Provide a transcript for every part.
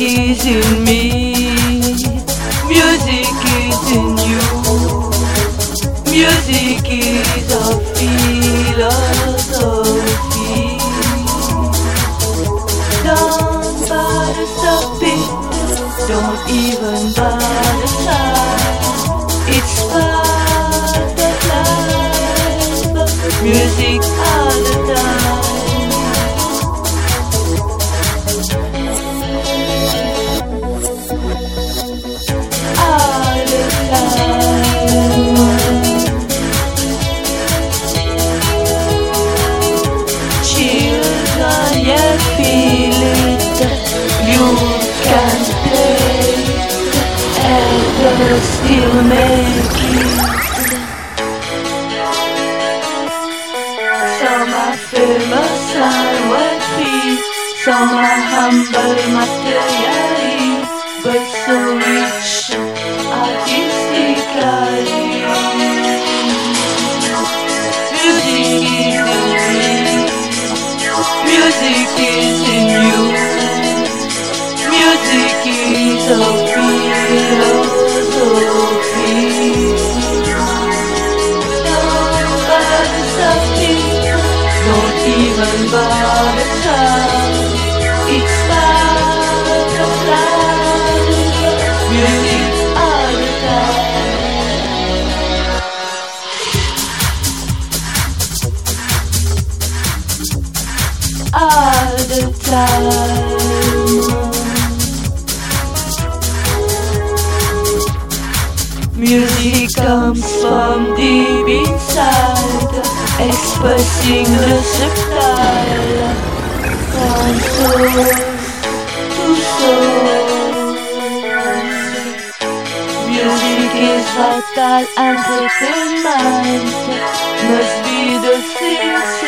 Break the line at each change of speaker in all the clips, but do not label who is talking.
is in me, music is in you, music is a philosophy. Don't bother stopping, don't even bother. Still make it. Some are famous and wealthy, some are humble materially, but so rich artistically. All the time. Music comes from deep inside, expressing the subtle from soul to soul. Music is vital entertainment, must be the sixth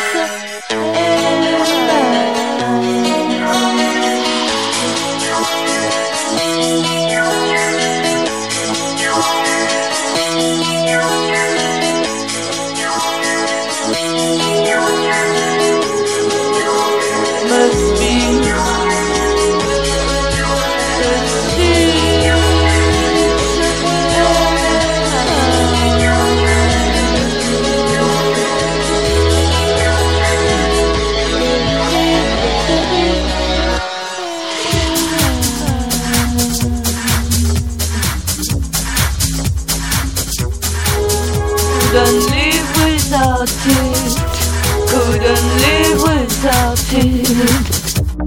Couldn't live without it.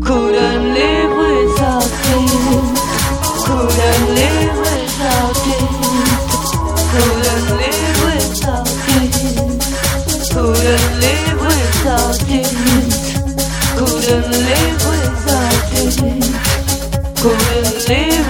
Couldn't live without it. Couldn't live without it. Couldn't live without it. Couldn't live without it. Couldn't live without it. Couldn't live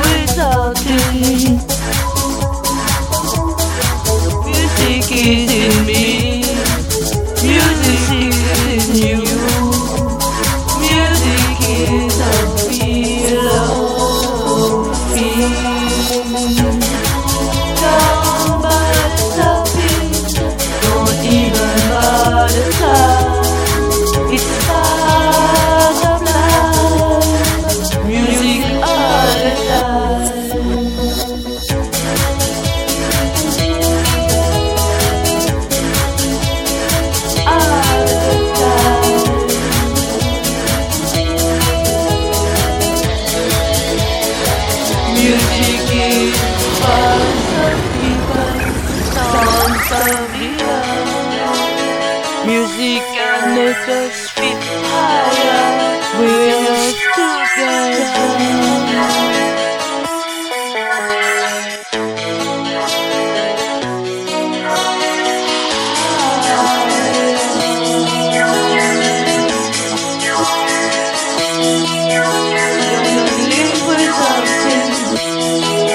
Music can make us feel higher. We are together.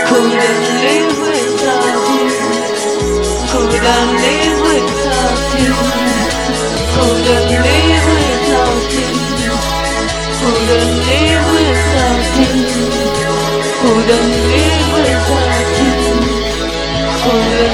Could I live without you? Live? cool.